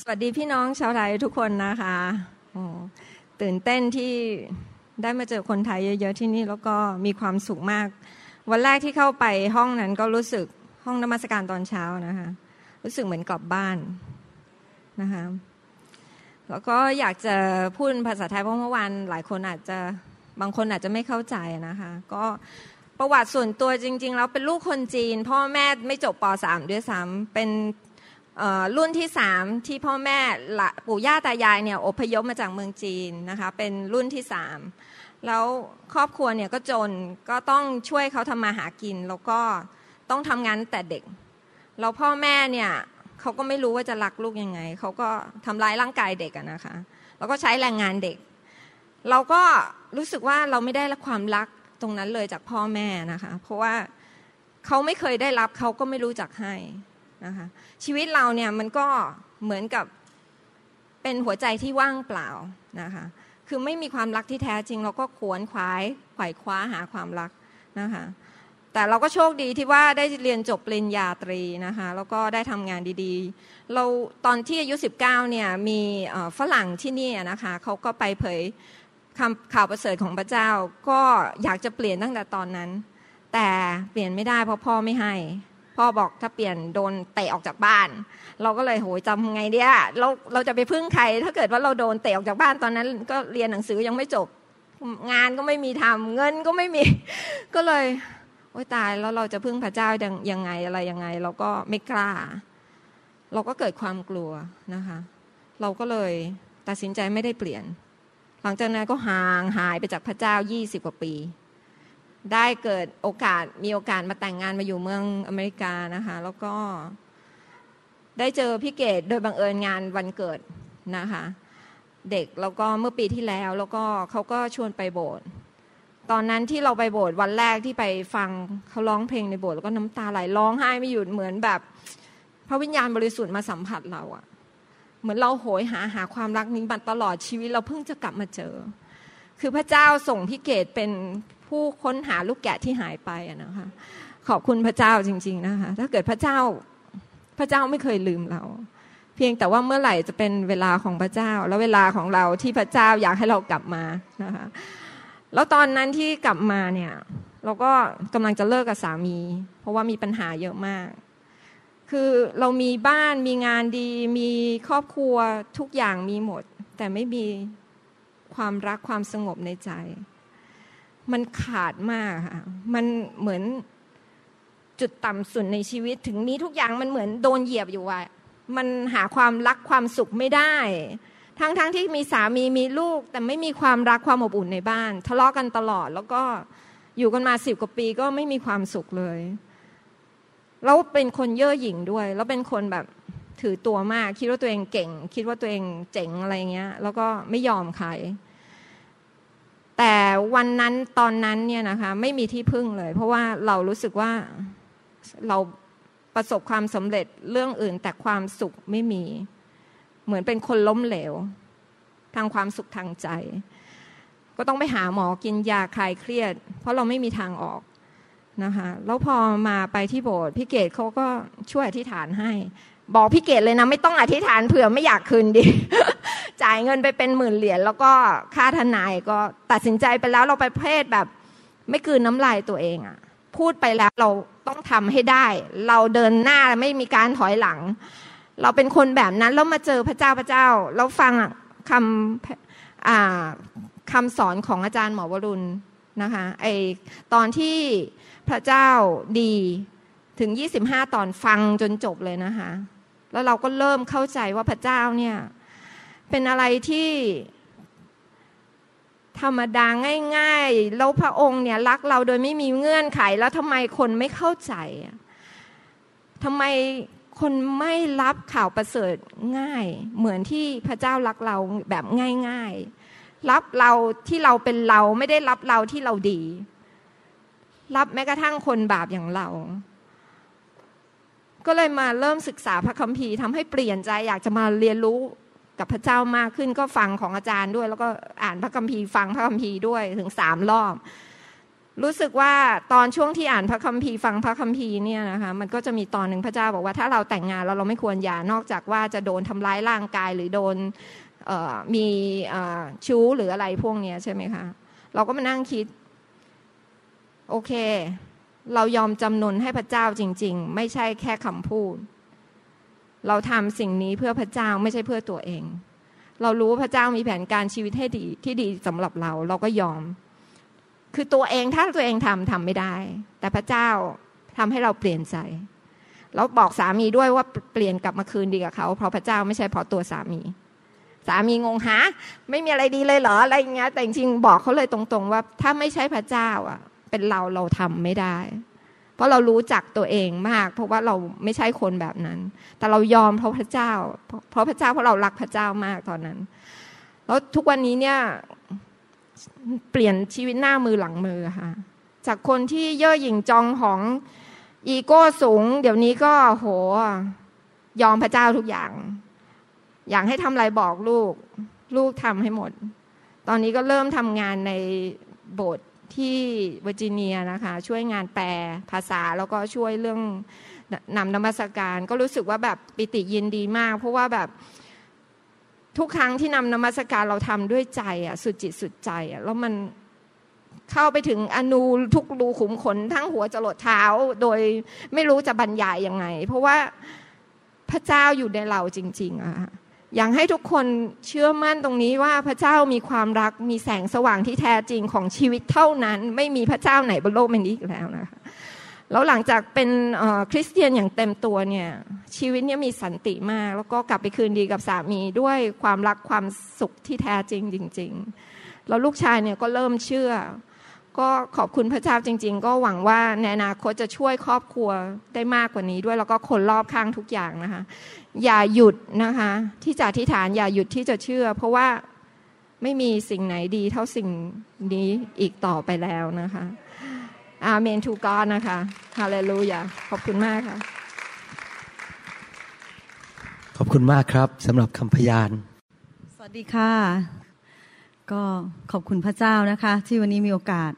สวัสดีพี่น้องชาวไทยทุกคนนะคะตื่นเต้นที่ได้มาเจอคนไทยเยอะๆที่นี่แล้วก็มีความสุขมาก วันแรกที่เข้าไปห้องนั้นก็รู้สึกห้องนมัสการตอนเช้านะคะรู้สึกเหมือนกลับบ้านนะคะแล้วก็อยากจะพูดภาษาไทยเพราะเมื่อวานหลายคนอาจจะบางคนอาจจะไม่เข้าใจนะคะก็ประวัติส่วนตัวจริง ๆ แล้วเป็นลูกคนจีน พ่อแม่ไม่จบป .3 ด้วยซ้ำเป็น รุ่นที่สามที่พ่อแม่ปู่ย่าตายายเนี่ยอพยพมาจากเมืองจีนนะคะเป็นรุ่นที่สามแล้วครอบครัวเนี่ยก็จนก็ต้องช่วยเขาทำมาหากิน แล้วก็ต้องทำงานแต่เด็กแล้วพ่อแม่เนี่ยเขาก็ไม่รู้ว่าจะรักลูกยังไงเขาก็ทำร้ายร่างกายเด็กนะคะ แล้วก็ใช้แรงงานเด็ก เราก็รู้สึกว่าเราไม่ได้รับความรักตรงนั้นเลยจากพ่อแม่นะคะ เพราะว่าเขาไม่เคยได้รับเขาก็ไม่รู้จักให้ นะคะชีวิตเราเนี่ยมันก็เหมือนกับเป็นหัวใจที่ว่างเปล่านะคะคือไม่มีความรักที่แท้จริง เราก็ขวนขวายไขว่คว้าหาความรักนะคะแต่เราก็โชคดีที่ว่าได้เรียนจบปริญญาตรีนะคะแล้วก็ได้ทำงานดีๆ เราตอนที่อายุ 19เนี่ยมีฝรั่งที่นี่นะคะเขาก็ไปเผยคำข่าวประเสริฐของพระเจ้า ก็อยากจะเปลี่ยนตั้งแต่ตอนนั้น แต่เปลี่ยนไม่ได้เพราะพ่อไม่ให้ พ่อบอกถ้าเปลี่ยนโดนเตะออกจากบ้าน เราก็เลยโหยจำไงเดียเราเราจะไปพึ่งใคร ถ้าเกิดว่าเราโดนเตะออกจากบ้านตอนนั้น ก็เรียนหนังสือยังไม่จบ งานก็ไม่มีทำเงินก็ไม่มี ก็เลยโอ้ยตายแล้วเราจะพึ่งพระเจ้ายังไงอะไรยังไง เราก็ไม่กล้า เราก็เกิดความกลัวนะคะ เราก็เลยตัดสินใจไม่ได้เปลี่ยน หลังจากนั้นก็ห่างหายไปจากพระเจ้ายี่สิบกว่าปี ได้เกิดโอกาสมีโอกาสมาแต่งงานมาอยู่เมืองอเมริกานะคะ แล้วก็ได้เจอพี่เกดโดยบังเอิญงานวันเกิดนะคะ เด็กแล้วก็เมื่อปีที่แล้ว แล้วก็เขาก็ชวนไปโบสถ์ตอนนั้นที่เราไปโบสถ์วันแรกที่ไปฟังเขาร้องเพลงในโบสถ์แล้วก็น้ำตาไหลร้องไห้ไม่หยุดเหมือนแบบ พระวิญญาณบริสุทธิ์มาสัมผัสเราอะเหมือนเราโหยหาหาความรักนี้มาตลอดชีวิตเราเพิ่งจะกลับมาเจอ คือพระเจ้าส่งพี่เกดเป็น ผู้ค้นหาลูกแกะที่หายไปอะนะคะ ขอบคุณพระเจ้าจริง ๆนะคะ ถ้าเกิดพระเจ้าพระเจ้าไม่เคยลืมเรา เพียงแต่ว่าเมื่อไหร่จะเป็นเวลาของพระเจ้า แล้วเวลาของเราที่พระเจ้าอยากให้เรากลับมานะคะ แล้วตอนนั้นที่กลับมาเนี่ย เราก็กำลังจะเลิกกับสามี เพราะว่ามีปัญหาเยอะมาก คือเรามีบ้านมีงานดี มีครอบครัวทุกอย่างมีหมด แต่ไม่มีความรักความสงบในใจ มันขาดมากค่ะมันเหมือนจุดต่ำสุดในชีวิต ถึงมีทุกอย่างมันเหมือนโดนเหยียบอยู่ว่ามันหาความรักความสุขไม่ได้ ทั้งๆทที่มีสามีมีลูก แต่ไม่มีความรักความอบอุ่นในบ้าน ทะเลาะกันตลอด แล้วก็อยู่กันมาสิบกว่าปีก็ไม่มีความสุขเลยแล้วเป็นคนเย่อหยิ่งด้วย แล้วเป็นคนแบบถือตัวมาก คิดว่าตัวเองเก่ง คิดว่าตัวเองเจ๋งอะไรเงี้ย แล้วก็ไม่ยอมใคร แต่วันนั้นตอนนั้นเนี่ยนะคะไม่มีที่พึ่งเลย เพราะว่าเรารู้สึกว่าเราประสบความสำเร็จเรื่องอื่น แต่ความสุขไม่มี เหมือนเป็นคนล้มเหลว ทางความสุขทางใจ ก็ต้องไปหาหมอกินยาคลายเครียด เพราะเราไม่มีทางออกนะคะแล้วพอมาไปที่โบสถ์พี่เกดเขาก็ช่วยอธิษฐานให้ บอกพี่เกดเลยนะ ไม่ต้องอธิษฐานเผื่อไม่อยากคืนดี จ่ายเงินไปเป็นหมื่นเหรียญแล้วก็ค่าทนายก็ตัดสินใจไปแล้วเราไปเพศแบบ ไม่คืนน้ำลายตัวเองอะพูดไปแล้วเราต้องทำให้ได้ เราเดินหน้าไม่มีการถอยหลัง เราเป็นคนแบบนั้นแล้วมาเจอพระเจ้าพระเจ้าเราฟังคำคำสอนของอาจารย์หมอวรุณนะคะไอตอนที่พระเจ้าดีถึง 25 ตอนฟังจนจบเลยนะคะ แล้วเราก็เริ่มเข้าใจว่าพระเจ้าเนี่ยเป็นอะไรที่ธรรมดาง่าย ๆ แล้วพระองค์เนี่ยรักเราโดยไม่มีเงื่อนไข แล้วทำไมคนไม่เข้าใจทำไมคนไม่รับข่าวประเสริฐง่าย เหมือนที่พระเจ้ารักเราแบบง่าย ๆ รับเราที่เราเป็นเราไม่ได้รับเราที่เราดี รับแม้กระทั่งคนบาปอย่างเรา ก็เลยมาเริ่มศึกษาพระคัมภีร์ทำให้เปลี่ยนใจอยากจะมาเรียนรู้กับพระเจ้ามากขึ้นก็ฟังของอาจารย์ด้วย แล้วก็อ่านพระคัมภีร์ฟังพระคัมภีร์ด้วยถึงสามรอบ รู้สึกว่าตอนช่วงที่อ่านพระคัมภีร์ฟังพระคัมภีร์เนี่ยนะคะมันก็จะมีตอนหนึ่งพระเจ้าบอกว่าถ้าเราแต่งงานแล้วเราไม่ควรหย่านอกจากว่าจะโดนทำร้ายร่างกายหรือโดนมีชู้หรืออะไรพวกนี้ใช่ไหมคะ เราก็มานั่งคิด โอเค เรายอมจำนนให้พระเจ้าจริง ๆ ไม่ใช่แค่คำพูด เราทำสิ่งนี้เพื่อพระเจ้าไม่ใช่เพื่อตัวเอง เรารู้พระเจ้ามีแผนการชีวิตให้ดีที่ดีสำหรับเรา เราก็ยอม คือตัวเองถ้าตัวเองทำทำไม่ได้ แต่พระเจ้าทำให้เราเปลี่ยนใจแล้วบอกสามีด้วยว่าเปลี่ยนกลับมาคืนดีกับเขาเพราะพระเจ้าไม่ใช่เพราะตัวสามี สามีงงหาไม่มีอะไรดีเลยเหรออะไรเงี้ยแต่จริงๆบอกเขาเลยตรงๆว่า ถ้าไม่ใช่พระเจ้าอะ เป็นเราเราทำไม่ได้ เพราะเรารู้จักตัวเองมาก เพราะว่าเราไม่ใช่คนแบบนั้น แต่เรายอมเพราะพระเจ้า เพราะพระเจ้าเพราะเรารักพระเจ้ามากตอนนั้น แล้วทุกวันนี้เนี่ยเปลี่ยนชีวิตหน้ามือหลังมือค่ะ จากคนที่เย่อหยิ่งจองของอีโก้สูง เดี๋ยวนี้ก็โหยอมพระเจ้าทุกอย่าง อยากให้ทำอะไรบอกลูก ลูกทำให้หมด ตอนนี้ก็เริ่มทำงานในโบสถ์ ที่เวอร์จิเนียนะคะ ช่วยงานแปลภาษาแล้วก็ช่วยเรื่องนำนมัสการ ก็รู้สึกว่าแบบปิติยินดีมาก เพราะว่าแบบทุกครั้งที่นำนมัสการเราทำด้วยใจอะสุดจิตสุดใจอะแล้วมันเข้าไปถึงอนูทุกรูขุมขนทั้งหัวจรดเท้าโดยไม่รู้จะบรรยายยังไง เพราะว่าพระเจ้าอยู่ในเราจริง ๆอะ อยากให้ทุกคนเชื่อมั่นตรงนี้ว่าพระเจ้ามีความรักมีแสงสว่างที่แท้จริงของชีวิตเท่านั้น ไม่มีพระเจ้าไหนบนโลกนี้อีกแล้วนะคะแล้วหลังจากเป็นคริสเตียนอย่างเต็มตัวเนี่ยชีวิตเนี่ยมีสันติมาก แล้วก็กลับไปคืนดีกับสามีด้วยความรักความสุขที่แท้จริงจริง ๆ แล้วลูกชายเนี่ยก็เริ่มเชื่อ ก็ขอบคุณพระเจ้าจริง ๆ ก็หวังว่าในอนาคตจะช่วยครอบครัวได้มากกว่านี้ด้วยแล้วก็คนรอบข้างทุกอย่างนะคะ อย่าหยุดนะคะ ที่จะอธิษฐานอย่าหยุดที่จะเชื่อ เพราะว่าไม่มีสิ่งไหนดีเท่าสิ่งนี้อีกต่อไปแล้วนะคะ อาเมนทูกอนนะคะฮาเลลูยาขอบคุณมากค่ะ ขอบคุณมากครับสำหรับคำพยาน สวัสดีค่ะ ก็ขอบคุณพระเจ้านะคะ ที่วันนี้มีโอกาส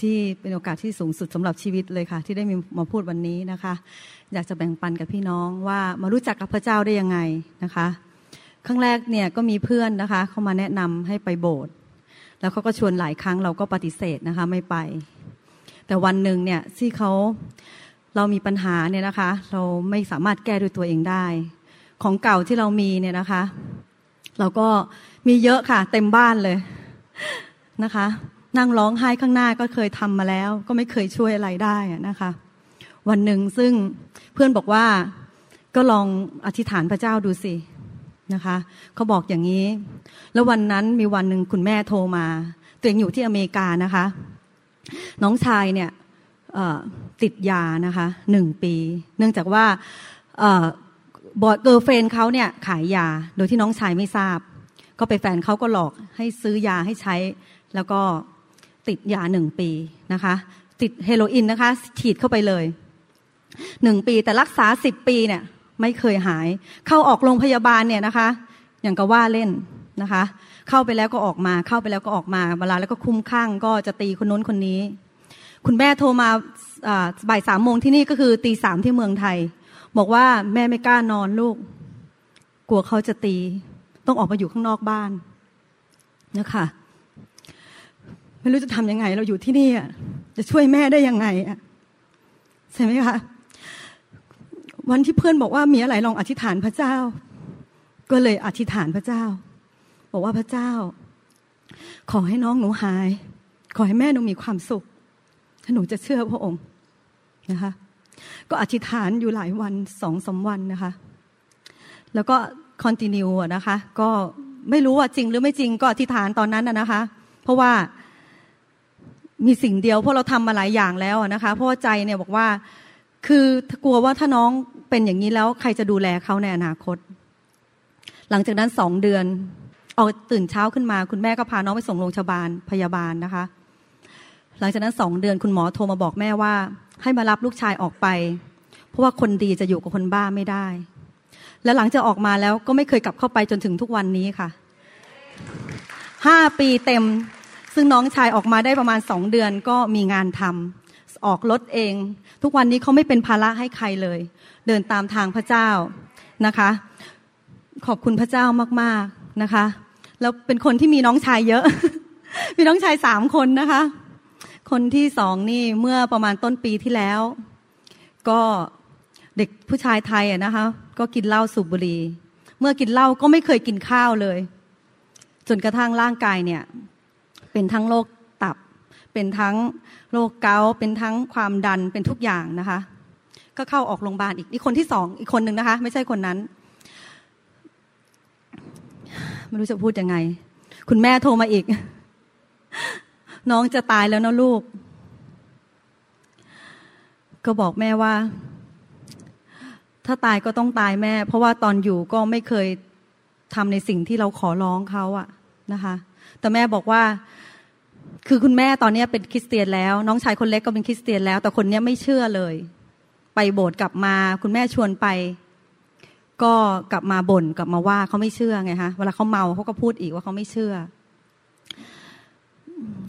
ที่เป็นโอกาสที่สูงสุดสำหรับชีวิตเลยค่ะ ที่ได้มีมาพูดวันนี้นะคะ อยากจะแบ่งปันกับพี่น้องว่ามารู้จักกับพระเจ้าได้ยังไงนะคะครั้งแรกเนี่ยก็มีเพื่อนนะคะ เข้ามาแนะนำให้ไปโบสถ์แล้วเขาก็ชวนหลายครั้งเราก็ปฏิเสธนะคะไม่ไป แต่วันหนึ่งเนี่ยที่เขาเรามีปัญหาเนี่ยนะคะ เราไม่สามารถแก้ด้วยตัวเองได้ ของเก่าที่เรามีเนี่ยนะคะ เราก็มีเยอะค่ะ เต็มบ้านเลยนะคะ นั่งร้องไห้ข้างหน้าก็เคยทำมาแล้ว ก็ไม่เคยช่วยอะไรได้นะคะ วันหนึ่งซึ่งเพื่อนบอกว่าก็ลองอธิษฐานพระเจ้าดูสินะคะเขาบอกอย่างนี้ แล้ววันนั้นมีวันหนึ่งคุณแม่โทรมาตัวเองอยู่ที่อเมริกานะคะ น้องชายเนี่ยติดยานะคะหนึ่งปี เนื่องจากว่าบอดเกอร์เฟนเขาเนี่ยขายยาโดยที่น้องชายไม่ทราบ ก็ไปแฟนเขาก็หลอกให้ซื้อยาให้ใช้ แล้วก็ ติดยาหนึ่งปีนะคะ ติดเฮโรอีนนะคะ ฉีดเข้าไปเลยหนึ่งปีแต่รักษาสิบปีเนี่ยไม่เคยหาย เข้าออกโรงพยาบาลเนี่ยนะคะ อย่างกับว่าเล่นนะคะ เข้าไปแล้วก็ออกมา เข้าไปแล้วก็ออกมาเวลาแล้วก็คุ้มข้างก็จะตีคนนู้นคนนี้ คุณแม่โทรมาบ่ายสามโมงที่นี่ก็คือตีสามที่เมืองไทย บอกว่าแม่ไม่กล้านอนลูก กลัวเขาจะตี ต้องออกมาอยู่ข้างนอกบ้านนะคะ ไม่รู้จะทำยังไง เราอยู่ที่นี่จะช่วยแม่ได้ยังไงใช่ไหมคะวันที่เพื่อนบอกว่ามีอะไรลองอธิษฐานพระเจ้า ก็เลยอธิษฐานพระเจ้า บอกว่าพระเจ้า ขอให้น้องหนูหาย ขอให้แม่หนูมีความสุขถ้าหนูจะเชื่อพระองค์นะคะ ก็อธิษฐานอยู่หลายวันสองสาวันนะคะ แล้วก็คอนติเนียนะคะ ก็ไม่รู้ว่าจริงหรือไม่จริงก็อธิษฐานตอนนั้นนะคะ เพราะว่า มีสิ่งเดียวเพราะเราทำมาหลายอย่างแล้วนะคะเพราะว่าใจเนี่ยบอกว่า คือกลัวว่าถ้าน้องเป็นอย่างนี้แล้วใครจะดูแลเขาในอนาคต หลังจากนั้นสองเดือนออกตื่นเช้าขึ้นมา คุณแม่ก็พาน้องไปส่งโรงพยาบาลพยาบาลนะคะ หลังจากนั้นสองเดือนคุณหมอโทรมาบอกแม่ว่า ให้มารับลูกชายออกไป เพราะว่าคนดีจะอยู่กับคนบ้าไม่ได้ แล้วหลังจากออกมาแล้วก็ไม่เคยกลับเข้าไปจนถึงทุกวันนี้ค่ะห้าปีเต็ม ซึ่งน้องชายออกมาได้ประมาณสองเดือนก็มีงานทำออกรถเอง ทุกวันนี้เขาไม่เป็นภาระให้ใครเลย เดินตามทางพระเจ้านะคะ ขอบคุณพระเจ้ามากๆนะคะ แล้วเป็นคนที่มีน้องชายเยอะ มีน้องชายสามคนนะคะ คนที่สองนี่เมื่อประมาณต้นปีที่แล้ว ก็เด็กผู้ชายไทยอะนะคะ ก็กินเหล้าสูบบุหรี่เมื่อกินเหล้าก็ไม่เคยกินข้าวเลย จนกระทั่งร่างกายเนี่ย เป็นทั้งโรคตับ เป็นทั้งโรคเกาต์เป็นทั้งความดันเป็นทุกอย่างนะคะ ก็เข้าออกโรงพยาบาลอีกนี่คนที่สองอีกคนหนึ่งนะคะ ไม่ใช่คนนั้นไม่รู้จะพูดยังไง คุณแม่โทรมาอีก น้องจะตายแล้วนะลูก ก็บอกแม่ว่า ถ้าตายก็ต้องตายแม่ เพราะว่าตอนอยู่ก็ไม่เคยทำในสิ่งที่เราขอร้องเขาอะนะคะ แต่แม่บอกว่า คือคุณแม่ตอนนี้เป็นคริสเตียนแล้ว น้องชายคนเล็กก็เป็นคริสเตียนแล้ว แต่คนนี้ไม่เชื่อเลย ไปโบสถ์กลับมา คุณแม่ชวนไป ก็กลับมาบ่นกลับมาว่าเขาไม่เชื่อไงคะเวลาเขาเมาเขาก็พูดอีกว่าเขาไม่เชื่อ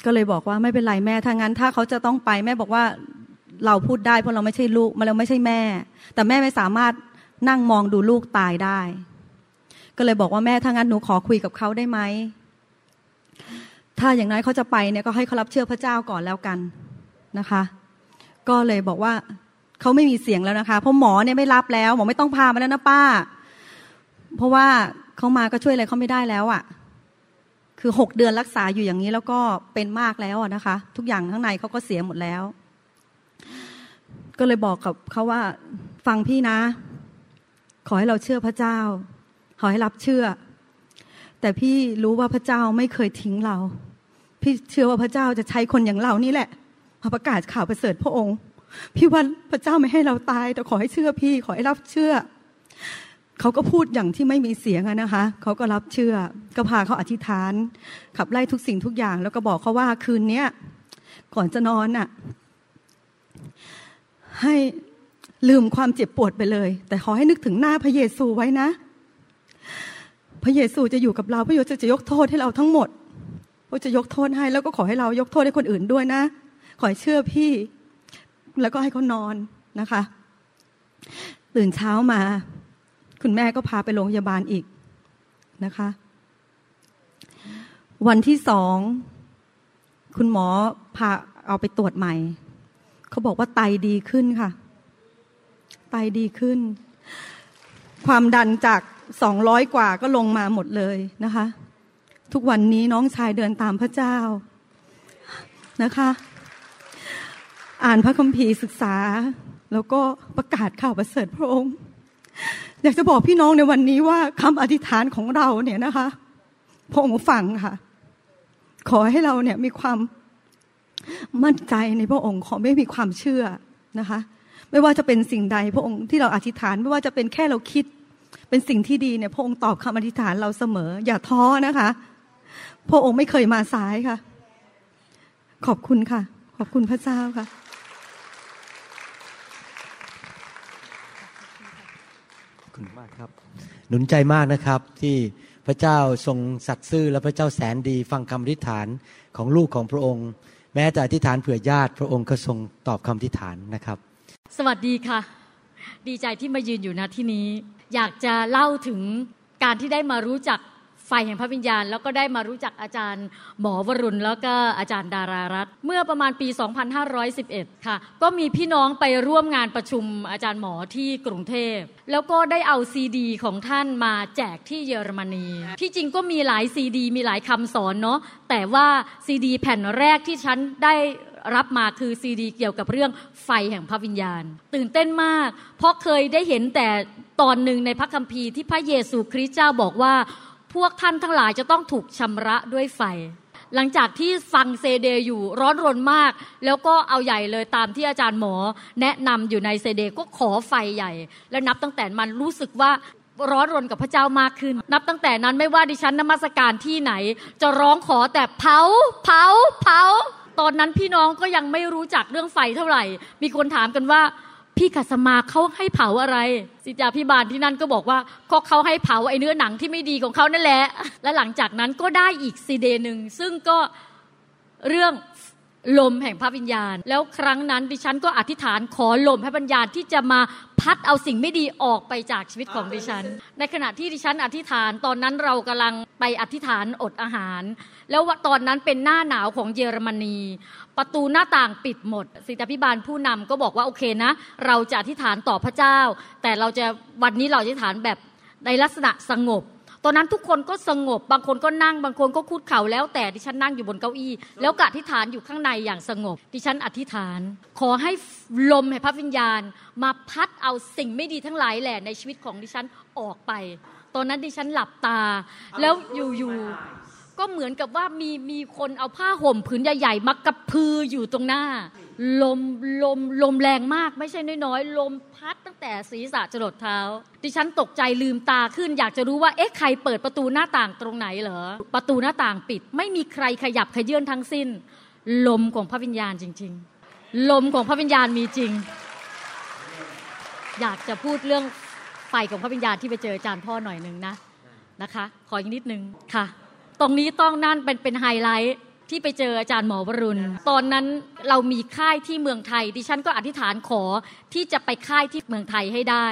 ก็เลยบอกว่าไม่เป็นไรแม่ถ้างั้น ถ้าเขาจะต้องไปแม่บอกว่าเราพูดได้เพราะเราไม่ใช่ลูกมาเราไม่ใช่แม่ แต่แม่ไม่สามารถนั่งมองดูลูกตายได้ ก็เลยบอกว่าแม่ถ้างั้นหนูขอคุยกับเขาได้ไหม ถ้าอย่างน้อยเขาจะไปเนี่ยก็ให้เขารับเชื่อพระเจ้าก่อนแล้วกันนะคะ ก็เลยบอกว่าเขาไม่มีเสียงแล้วนะคะ เพราะหมอเนี่ยไม่รับแล้วหมอไม่ต้องพามาแล้วนะป้า เพราะว่าเขามาก็ช่วยอะไรเขาไม่ได้แล้วอะ่ะ คือหกเดือนรักษาอยู่อย่างนี้แล้วก็เป็นมากแล้วนะคะ ทุกอย่างข้างในเขาก็เสียหมดแล้ว ก็เลยบอกกับเขาว่าฟังพี่นะ ขอให้เราเชื่อพระเจ้า ขอให้รับเชื่อ แต่พี่รู้ว่าพระเจ้าไม่เคยทิ้งเรา พี่เชื่อว่าพระเจ้าจะใช้คนอย่างเรานี่แหละมาประกาศข่าวประเสริฐพระองค์ พี่ว่าพระเจ้าไม่ให้เราตาย แต่ขอให้เชื่อพี่ ขอให้รับเชื่อ เขาก็พูดอย่างที่ไม่มีเสียงนะคะ เขาก็รับเชื่อ ก็พาเขาอธิษฐาน ขับไล่ทุกสิ่งทุกอย่าง แล้วก็บอกเขาว่าคืนนี้ก่อนจะนอนน่ะ ให้ลืมความเจ็บปวดไปเลย แต่ขอให้นึกถึงหน้าพระเยซูไว้นะ พระเยซูจะอยู่กับเรา พระเยซูจะยกโทษให้เราทั้งหมดพระจะยกโทษให้ แล้วก็ขอให้เรายกโทษให้คนอื่นด้วยนะ ขอให้เชื่อพี่ แล้วก็ให้เขานอนนะคะ ตื่นเช้ามา คุณแม่ก็พาไปโรงพยาบาลอีกนะคะ วันที่สอง คุณหมอพาเอาไปตรวจใหม่ เขาบอกว่าไตดีขึ้นค่ะ ไตดีขึ้น ความดันจาก สองร้อยกว่าก็ลงมาหมดเลยนะคะ ทุกวันนี้น้องชายเดินตามพระเจ้านะคะ อ่านพระคัมภีร์ศึกษา แล้วก็ประกาศข่าวประเสริฐพระองค์อยากจะบอกพี่น้องในวันนี้ว่าคำอธิษฐานของเราเนี่ยนะคะพระองค์ฟังค่ะ ขอให้เราเนี่ยมีความมั่นใจในพระองค์ ขอไม่มีความเชื่อนะคะ ไม่ว่าจะเป็นสิ่งใดพระองค์ที่เราอธิษฐาน ไม่ว่าจะเป็นแค่เราคิด เป็นสิ่งที่ดีเนี่ยพระองค์ตอบคำอธิษฐานเราเสมอ อย่าท้อนะคะ พระองค์ไม่เคยมาสายค่ะ ขอบคุณค่ะ ขอบคุณพระเจ้าค่ะขอบคุณมากครับ หนุนใจมากนะครับที่พระเจ้าทรงสัตย์ซื่อและพระเจ้าแสนดี ฟังคำอธิษฐานของลูกของพระองค์ แม้แต่อธิษฐานเผื่อญาติพระองค์ก็ทรงตอบคำอธิษฐานนะครับ สวัสดีค่ะ ดีใจที่มายืนอยู่ณที่นี้ อยากจะเล่าถึงการที่ได้มารู้จัก ไฟแห่งพระวิญญาณ แล้วก็ได้มารู้จักอาจารย์หมอวรุณ แล้วก็อาจารย์ดารารัตเมื่อประมาณปี 2511 ค่ะ ก็มีพี่น้องไปร่วมงานประชุมอาจารย์หมอที่กรุงเทพ แล้วก็ได้เอาซีดี ของท่านมาแจกที่เยอรมนี ที่จริงก็มีหลายซีดี มีหลายคำสอนเนาะแต่ว่าซีดี แผ่นแรกที่ฉันได้รับมาคือซีดี เกี่ยวกับเรื่องไฟแห่งพระวิญญาณ ตื่นเต้นมาก เพราะเคยได้เห็นแต่ตอนหนึ่งในพระคัมภีร์ที่พระเยซูคริสต์เจ้าบอกว่า พวกท่านทั้งหลายจะต้องถูกชำระด้วยไฟ หลังจากที่ฟังเซเดอยู่ร้อนรนมาก แล้วก็เอาใหญ่เลยตามที่อาจารย์หมอ แนะนำอยู่ในเซเดก็ขอไฟใหญ่ แล้วนับตั้งแต่มันรู้สึกว่าร้อนรนกับพระเจ้ามากขึ้น นับตั้งแต่นั้นไม่ว่าดิฉันนมัสการที่ไหน จะร้องขอแต่เผา เผา เผา ตอนนั้นพี่น้องก็ยังไม่รู้จักเรื่องไฟเท่าไหร่ มีคนถามกันว่า พี่กัสมาเขาให้เผาอะไร สิจาพิบาลที่นั่นก็บอกว่าก็เขาให้เผาไอ้เนื้อหนังที่ไม่ดีของเขานั่นแหละ และหลังจากนั้นก็ได้อีกซีเดหนึ่งซึ่งก็เรื่อง ลมแห่งพระวิญญาณ แล้วครั้งนั้นดิฉันก็อธิษฐานขอลมพระวิญญาณที่จะมาพัดเอาสิ่งไม่ดีออกไปจากชีวิตของดิฉัน ในขณะที่ดิฉันอธิษฐานตอนนั้นเรากำลังไปอธิษฐานอดอาหาร แล้วตอนนั้นเป็นหน้าหนาวของเยอรมนี ประตูหน้าต่างปิดหมดสิทธิพิบาลผู้นำก็บอกว่าโอเคนะ เราจะอธิษฐานต่อพระเจ้า แต่เราจะวันนี้เราอธิษฐานแบบในลักษณะสงบ ตอนนั้นทุกคนก็สงบบางคนก็นั่ง บางคนก็คุดเข่าแล้วแต่ดิฉันนั่งอยู่บนเก้าอี้ แล้วกอธิษฐานอยู่ข้างในอย่างสงบ ดิฉันอธิษฐาน ขอให้ลมแห่งพระวิญญาณ มาพัดเอาสิ่งไม่ดีทั้งหลายแหละในชีวิตของดิฉันออกไป ตอนนั้นดิฉันหลับตา แล้วอยู่ๆ ก็เหมือนกับว่ามีมีคนเอาผ้าห่มผืนใหญ่ๆมากระพืออยู่ตรงหน้า ลมลมลมแรงมากไม่ใช่น้อยๆ ลมพัดตั้งแต่ศีรษะจรดเท้า ดิฉันตกใจลืมตาขึ้น อยากจะรู้ว่าเอ๊ะใครเปิดประตูหน้าต่างตรงไหนเหรอ ประตูหน้าต่างปิด ไม่มีใครขยับขยื่นทั้งสิ้น ลมของพระวิญญาณจริง ๆ ลมของพระวิญญาณมีจริง อยากจะพูดเรื่องไฟของพระวิญญาณที่ไปเจออาจารย์พ่อหน่อยหนึ่งนะนะคะ ขออีกนิดนึงค่ะ ตรงนี้ต้องนั่นเป็นเป็นไฮไลท์ที่ไปเจออาจารย์หมอวรุณ ตอนนั้นเรามีค่ายที่เมืองไทย ดิฉันก็อธิษฐานขอที่จะไปค่ายที่เมืองไทยให้ได้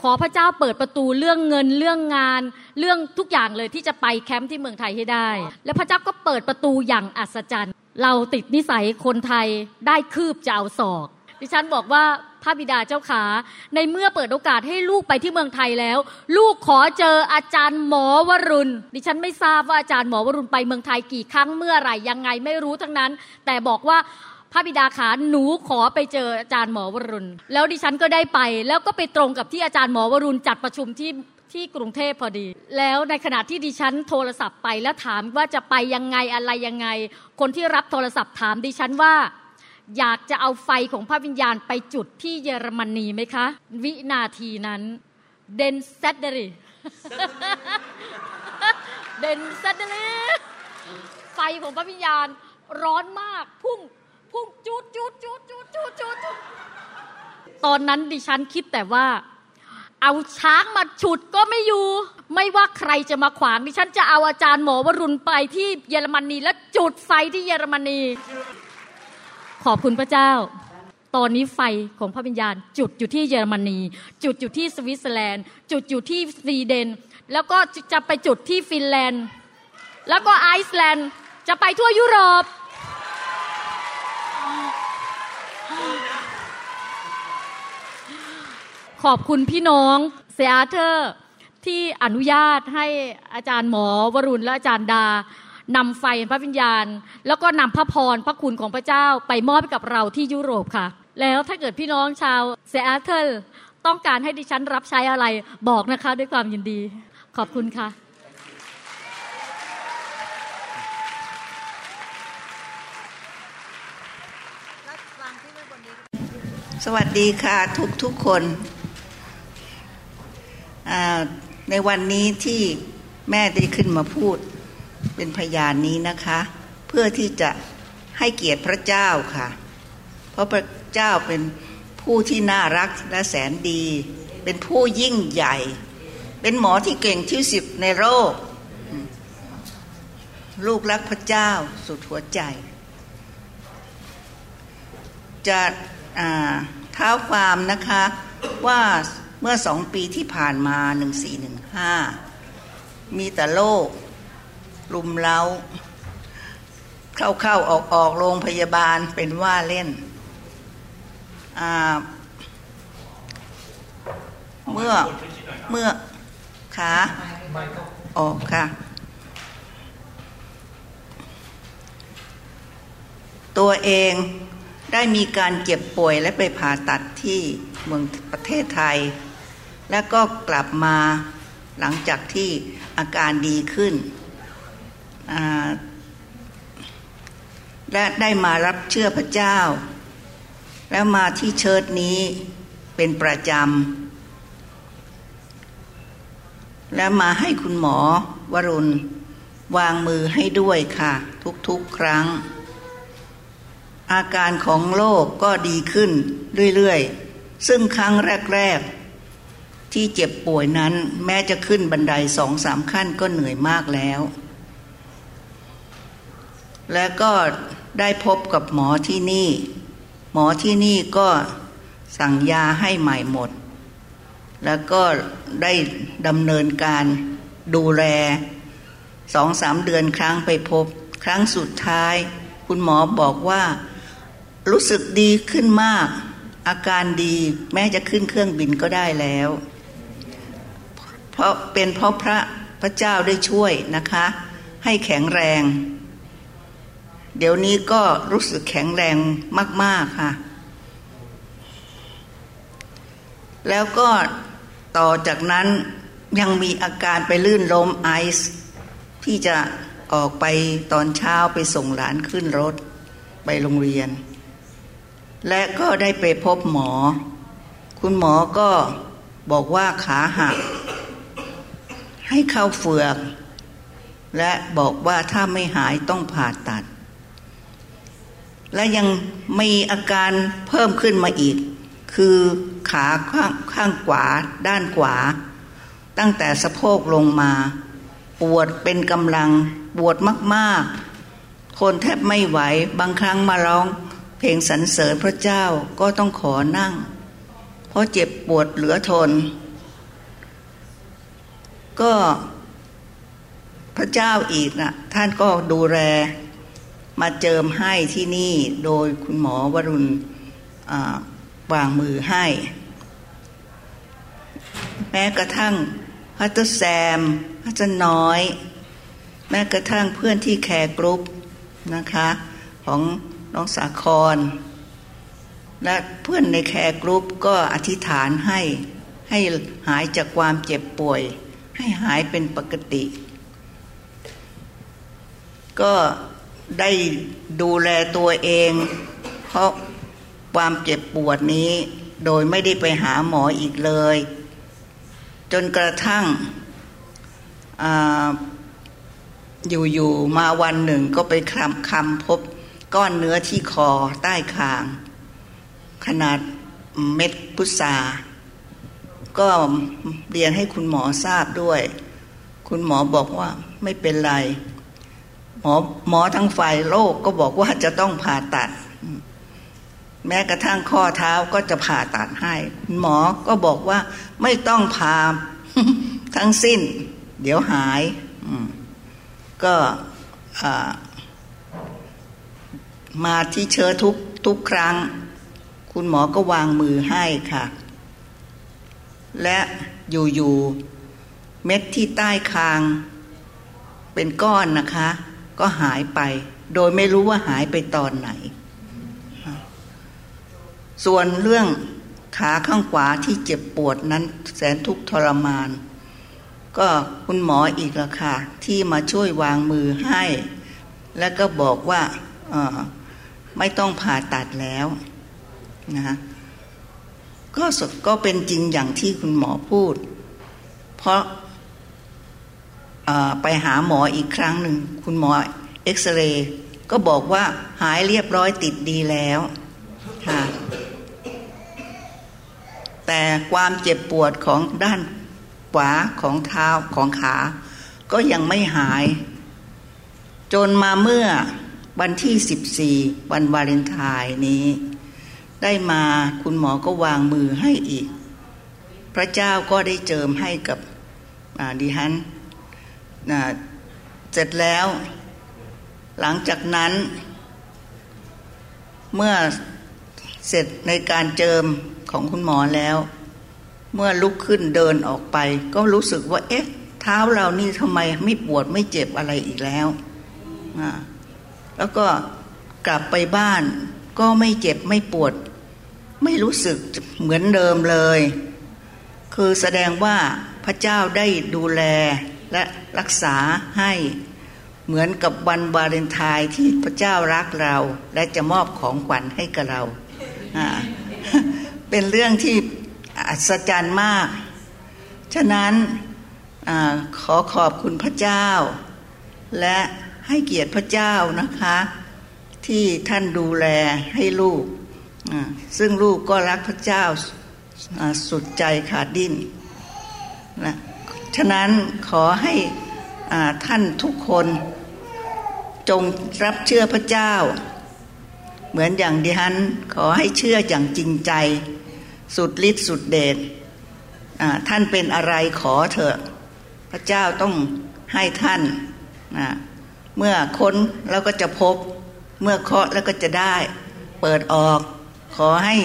ขอพระเจ้าเปิดประตูเรื่องเงินเรื่องงาน เรื่องทุกอย่างเลยที่จะไปแคมป์ที่เมืองไทยให้ได้ และพระเจ้าก็เปิดประตูอย่างอัศจรรย์ เราติดนิสัยคนไทยได้คืบจะเอาศอก ดิฉันบอกว่าพระบิดาเจ้าขา ในเมื่อเปิดโอกาสให้ลูกไปที่เมืองไทยแล้ว ลูกขอเจออาจารย์หมอวรุณ ดิฉันไม่ทราบว่าอาจารย์หมอวรุณไปเมืองไทยกี่ครั้งเมื่อไหร่ยังไงไม่รู้ทั้งนั้น แต่บอกว่าพระบิดาขาหนูขอไปเจออาจารย์หมอวรุณ แล้วดิฉันก็ได้ไป แล้วก็ไปตรงกับที่อาจารย์หมอวรุณจัดประชุมที่ที่กรุงเทพพอดี แล้วในขณะที่ดิฉันโทรศัพท์ไปแล้วถามว่าจะไปยังไงอะไรยังไง คนที่รับโทรศัพท์ถามดิฉันว่า อยากจะเอาไฟของพระวิญญาณไปจุดที่เยอรมนีไหมคะ วินาทีนั้น then suddenly then suddenly ไฟของพระวิญญาณร้อนมากพุ่งพุ่งจุดจุดจุดจุดจุดจุดตอนนั้นดิฉันคิดแต่ว่า เอาช้างมาฉุดก็ไม่อยู่ ไม่ว่าใครจะมาขวางดิฉันจะเอาอาจารย์หมอวรุณไปที่เยอรมนีและจุดไฟที่เยอรมนี ขอบคุณพระเจ้า ตอนนี้ไฟของพระวิญญาณ จุดอยู่ที่เยอรมนี จุดอยู่ที่สวิตเซอร์แลนด์ จุดอยู่ที่สวีเดน แล้วก็จะไปจุดที่ฟินแลนด์ แล้วก็ไอซ์แลนด์ จะไปทั่วยุโรป ขอบคุณพี่น้องเซียเธอร์ที่อนุญาตให้อาจารย์หมอวรุณและอาจารย์ดา นำไฟพระวิญญาณ แล้วก็นำพระพรพระคุณของพระเจ้าไปมอบให้กับเราที่ยุโรปค่ะ แล้วถ้าเกิดพี่น้องชาวเซแอตเทิลต้องการให้ดิฉันรับใช้อะไรบอกนะคะด้วยความยินดี ขอบคุณค่ะสวัสดีค่ะทุกทุกคน ในวันนี้ที่แม่ได้ขึ้นมาพูด เป็นพยานนี้นะคะ เพื่อที่จะให้เกียรติพระเจ้าค่ะ เพราะพระเจ้าเป็นผู้ที่น่ารักและแสนดี เป็นผู้ยิ่งใหญ่ เป็นหมอที่เก่งที่สุดในโลกลูกรักพระเจ้าสุดหัวใจ จะเท้าความนะคะว่าเมื่อสองปีที่ผ่านมาหนึ่งสี่หนึ่งห้ามีแต่โลก ลุมเล้า เข้าเข้าออกออกโรงพยาบาลเป็นว่าเล่น เมื่อเมื่อขาออกค่ะ ตัวเองได้มีการเจ็บป่วยและไปผ่าตัดที่เมืองประเทศไทย แล้วก็กลับมาหลังจากที่อาการดีขึ้น และได้มารับเชื่อพระเจ้า แล้วมาที่เชิดนี้เป็นประจำ และมาให้คุณหมอวรุณ วางมือให้ด้วยค่ะ ทุกๆครั้ง อาการของโรคกก็ดีขึ้นเรื่อยๆ ซึ่งครั้งแรกๆ ที่เจ็บป่วยนั้นแม้จะขึ้นบันไดสองสามขั้นก็เหนื่อยมากแล้ว และก็ได้พบกับหมอที่นี่ หมอที่นี่ก็สั่งยาให้ใหม่หมด แล้วก็ได้ดำเนินการดูแลสองสามเดือนครั้งไปพบ ครั้งสุดท้าย คุณหมอบอกว่ารู้สึกดีขึ้นมาก อาการดีแม้จะขึ้นเครื่องบินก็ได้แล้ว เพราะเป็นเพราะพระพระเจ้าได้ช่วยนะคะ ให้แข็งแรง เดี๋ยวนี้ก็รู้สึกแข็งแรงมาก ๆ ค่ะ แล้วก็ต่อจากนั้นยังมีอาการไปลื่นล้มไอซ์ที่จะออกไปตอนเช้าไปส่งหลานขึ้นรถไปโรงเรียน และก็ได้ไปพบหมอ คุณหมอก็บอกว่าขาหัก ให้เข้าเฟือก และบอกว่าถ้าไม่หายต้องผ่าตัด และยังมีอาการเพิ่มขึ้นมาอีก คือขาข้างข้างขวาด้านขวา ตั้งแต่สะโพกลงมา ปวดเป็นกำลังปวดมากๆ คนแทบไม่ไหวบางครั้งมาร้อง เพลงสรรเสริญพระเจ้าก็ต้องขอนั่ง เพราะเจ็บปวดเหลือทน ก็พระเจ้าอีกนะท่านก็ดูแล มาเจิมให้ที่นี่โดยคุณหมอวรุณวางมือให้ แม้กระทั่งพัตแซมพัตน้อย แม้กระทั่งเพื่อนที่ care group นะคะของน้องสาคร และเพื่อนใน care group ก็อธิษฐานให้ให้หายจากความเจ็บป่วย ให้หายเป็นปกติ ก็ ได้ดูแลตัวเอง เพราะความเจ็บปวดนี้ โดยไม่ได้ไปหาหมออีกเลย จนกระทั่งอยู่ๆมาวันหนึ่งก็ไปคำคำพบก้อนเนื้อที่คอใต้คาง ขนาดเม็ดพุทราก็เรียนให้คุณหมอทราบด้วย คุณหมอบอกว่าไม่เป็นไร มอหมอทั้งฝ่ายโรคก็บอกว่าจะต้องผ่าตัด แม้กระทั่งข้อเท้าก็จะผ่าตัดให้ หมอก็บอกว่าไม่ต้องผ่าทั้งสิ้น เดี๋ยวหายก็มาที่เชื้อทุกทุกครั้ง คุณหมอก็วางมือให้ค่ะ และอยู่ๆเม็ดที่ใต้คาง เป็นก้อนนะคะ ก็หายไป โดยไม่รู้ว่าหายไปตอนไหน ส่วนเรื่องขาข้างขวาที่เจ็บปวดนั้นแสนทุกข์ทรมาน ก็คุณหมออีกละค่ะ ที่มาช่วยวางมือให้ แล้วก็บอกว่าไม่ต้องผ่าตัดแล้วนะก็ก็เป็นจริงอย่างที่คุณหมอพูด เพราะ ไปหาหมออีกครั้งหนึ่งคุณหมอเอ็กซเรย์ก็บอกว่าหายเรียบร้อยติดดีแล้วค่ะแต่ความเจ็บปวดของด้านขวาของเท้าของขา ก็ยังไม่หาย จนมาเมื่อวันที่สิบสี่วันวาเลนไทน์นี้ ได้มาคุณหมอก็วางมือให้อีก พระเจ้าก็ได้เจิมให้กับดิฮัน เสร็จแล้ว หลังจากนั้น เมื่อเสร็จในการเจิมของคุณหมอแล้ว เมื่อลุกขึ้นเดินออกไป ก็รู้สึกว่า เอ๊ะ เท้าเรานี่ทำไมไม่ปวดไม่เจ็บอะไรอีกแล้ว แล้วก็กลับไปบ้านก็ไม่เจ็บไม่ปวด ไม่รู้สึกเหมือนเดิมเลย คือแสดงว่าพระเจ้าได้ดูแล และรักษาให้เหมือนกับวันวาเลนไทน์ที่พระเจ้ารักเรา และจะมอบของขวัญให้กับเรา เป็นเรื่องที่อัศจรรย์มาก ฉะนั้นอขอขอบคุณพระเจ้า และให้เกียรติพระเจ้านะคะ ที่ท่านดูแลให้ลูก ซึ่งลูกก็รักพระเจ้าสุดใจขาดดิ้นนะ ฉะนั้นขอให้ท่านทุกคนจงรับเชื่อพระเจ้า เหมือนอย่างดิฉันขอให้เชื่ออย่างจริงใจ สุดฤทธิ์สุดเดชท่านเป็นอะไรขอเถอะ พระเจ้าต้องให้ท่านนะเมื่อค้นแล้วก็จะพบ เมื่อเคาะแล้วก็จะได้ เปิดออก ขอให้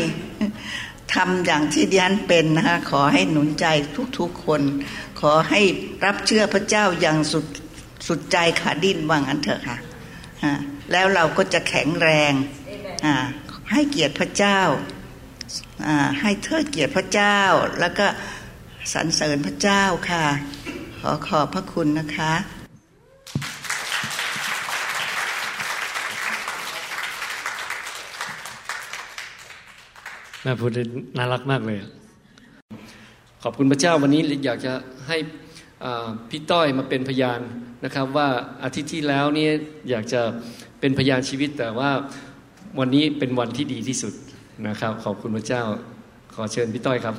ทำอย่างที่ดิฉันเป็นนะคะขอให้หนุนใจทุกๆคน ขอให้รับเชื่อพระเจ้าอย่างสุดสุดใจขาดิ้นว่างั้นเถอะค่ะแล้วเราก็จะแข็งแรงให้เกียรติพระเจ้าให้เทิดเกียรติพระเจ้า แล้วก็สรรเสริญพระเจ้าค่ะ ขอขอบพระคุณนะคะแม่พูดน่ารักมากเลย ขอบคุณพระเจ้าวันนี้อยากจะให้พี่ต้อยมาเป็นพยานนะครับ ว่าอาทิตย์ที่แล้วนี่อยากจะเป็นพยานชีวิต แต่ว่าวันนี้เป็นวันที่ดีที่สุดนะครับ ขอบคุณพระเจ้าขอเชิญพี่ต้อยครับ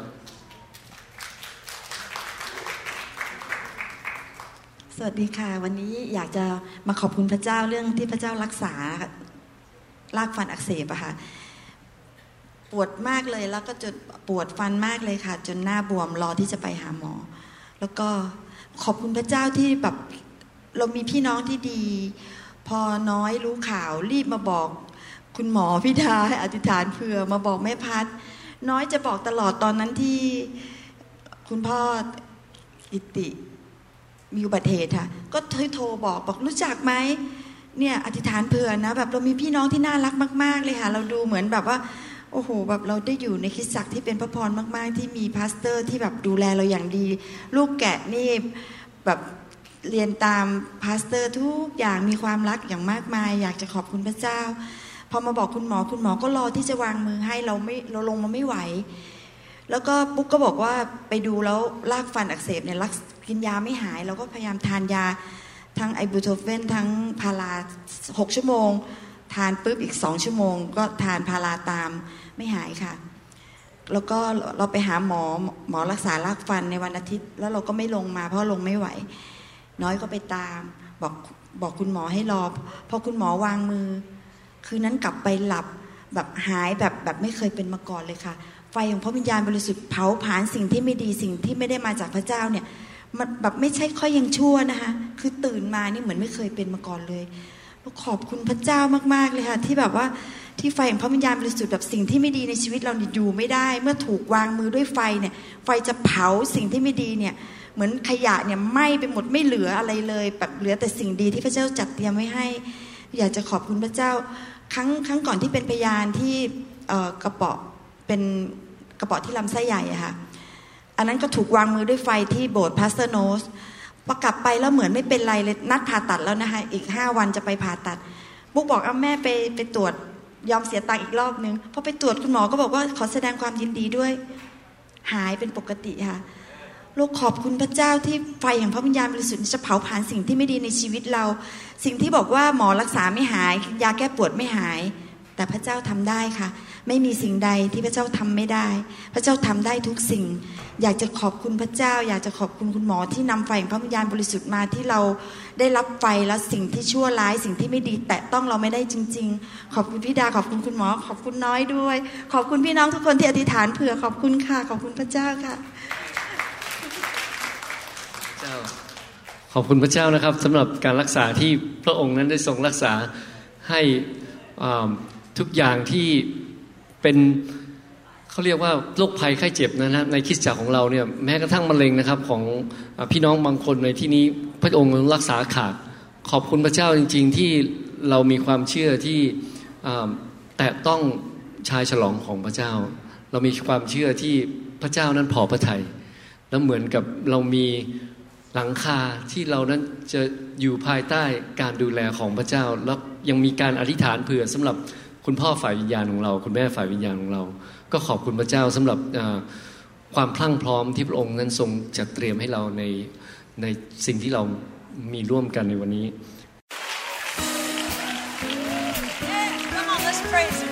สวัสดีค่ะ วันนี้อยากจะมาขอบคุณพระเจ้าเรื่องที่พระเจ้ารักษาลากฟันอักเสบอะค่ะ ปวดมากเลยแล้วก็จนปวดฟันมากเลยค่ะ จนหน้าบวมรอที่จะไปหาหมอ แล้วก็ขอบคุณพระเจ้าที่แบบเรามีพี่น้องที่ดี พอน้อยรู้ข่าวรีบมาบอก คุณหมอพิธาให้อธิษฐานเผื่อมาบอกแม่พัด น้อยจะบอกตลอดตอนนั้นที่คุณพ่ออิติมีอุบัติเหตุค่ะ ก็โทรบอกบอกรู้จักไหมเนี่ยอธิษฐานเผื่อนะแบบเรามีพี่น้องที่น่ารักมาก ๆ เลยค่ะ เราดูเหมือนแบบว่า โอ้โหแบบเราได้อยู่ในคริสตจักรที่เป็นพระพรมาก ๆ ที่มี pastor ที่แบบดูแลเราอย่างดี ลูกแกะนี่แบบเรียนตาม pastor ทุกอย่างมีความรักอย่างมากมาย อยากจะขอบคุณพระเจ้า พอมาบอกคุณหมอคุณหมอก็รอที่จะวางมือให้เราไม่เราลงมาไม่ไหว แล้วก็ปุ๊กก็บอกว่าไปดูแล้วรากฟันอักเสบเนี่ยรักกินยาไม่หาย เราก็พยายามทานยาทั้งไอบูโพรเฟนทั้งพาราหกชั่วโมง ทานปุ๊บอีกสองชั่วโมง ก็ทานพาราตาม ไม่หายค่ะ แล้วก็เราไปหาหมอหมอรักษารากฟันในวันอาทิตย์ แล้วเราก็ไม่ลงมาเพราะลงไม่ไหว น้อยก็ไปตามบอกบอกคุณหมอให้รอพอคุณหมอวางมือ คืนนั้นกลับไปหลับแบบหายแบบแบบไม่เคยเป็นมาก่อนเลยค่ะ ไฟของพระวิญญาณบริสุทธิ์เผาผลาญสิ่งที่ไม่ดีสิ่งที่ไม่ได้มาจากพระเจ้าเนี่ยมันแบบไม่ใช่ค่อยยังชั่วนะคะ คือตื่นมานี่เหมือนไม่เคยเป็นมาก่อนเลย ขอบคุณพระเจ้ามาก ๆ เลยค่ะ ที่แบบว่าที่ไฟของพระวิญญาณบริสุทธิ์แบบสิ่งที่ไม่ดีในชีวิตเราอยู่ไม่ได้ เมื่อถูกวางมือด้วยไฟเนี่ยไฟจะเผาสิ่งที่ไม่ดีเนี่ยเหมือนขยะเนี่ยไหม้ไปหมดไม่เหลืออะไรเลยแบบเหลือแต่สิ่งดีที่พระเจ้าจัดเตรียมไว้ให้ อยากจะขอบคุณพระเจ้า ครั้งครั้งก่อนที่เป็นพยานที่กระเปาะเป็นกระเปาะที่ลำไส้ใหญ่อะค่ะอันนั้นก็ถูกวางมือด้วยไฟที่โบสถ์พาสเตอร์โนส พอกลับไปแล้วเหมือนไม่เป็นไรเลยนัดผ่าตัดแล้วนะคะอีกห้าวันจะไปผ่าตัด บุ๊กบอกเอาแม่ไปไปตรวจยอมเสียตังค์อีกรอบนึงพอไปตรวจคุณหมอก็บอกว่าขอแสดงความยินดีด้วย หายเป็นปกติค่ะเราขอบคุณพระเจ้าที่ไฟแห่งพระวิญญาณบริสุทธิ์จะเผาผลาญสิ่งที่ไม่ดีในชีวิตเรา สิ่งที่บอกว่าหมอรักษาไม่หาย ยาแก้ปวดไม่หาย แต่พระเจ้าทำได้ค่ะ ไม่มีสิ่งใดที่พระเจ้าทำไม่ได้ พระเจ้าทำได้ทุกสิ่ง อยากจะขอบคุณพระเจ้า อยากจะขอบคุณคุณหมอที่นำไฟแห่งพระวิญญาณบริสุทธิ์มาที่เราได้รับไฟแล้วสิ่งที่ชั่วร้าย สิ่งที่ไม่ดี แตะต้องเราไม่ได้จริง ๆ ขอบคุณพี่ดาขอบคุณคุณหมอ ขอบคุณน้อยด้วย ขอบคุณพี่น้องทุกคนที่อธิษฐานเผื่อขอบคุณค่ะขอบคุณพระเจ้าค่ะเจ้าขอบคุณพระเจ้านะครับสำหรับการรักษาที่พระองค์นั้นได้ทรงรักษาให้ทุกอย่างที่ เป็นเขาเรียกว่าโรคภัยไข้เจ็บนะนะในคิดจักของเราเนี่ยแม้กระทั่งมะเร็งนะครับของพี่น้องบางคนในที่นี้พระองค์รักษาขาดขอบคุณพระเจ้าจริง ๆ ที่เรามีความเชื่อที่แตะต้องชายฉลองของพระเจ้า เรามีความเชื่อที่พระเจ้านั้นพอพระทยัยแล้วเหมือนกับเรามีหลังคาที่เรานั้นจะอยู่ภายใต้การดูแลของพระเจ้า แล้วยังมีการอธิษฐานเผื่อสำหรับ คุณพ่อฝ่ายวิญญาณของเรา คุณแม่ฝ่ายวิญญาณของเรา ก็ขอบคุณพระเจ้าสำหรับความพลั่งพร้อมที่พระองค์นั้นทรงจัดเตรียมให้เราในในสิ่งที่เรามีร่วมกันในวันนี้เราห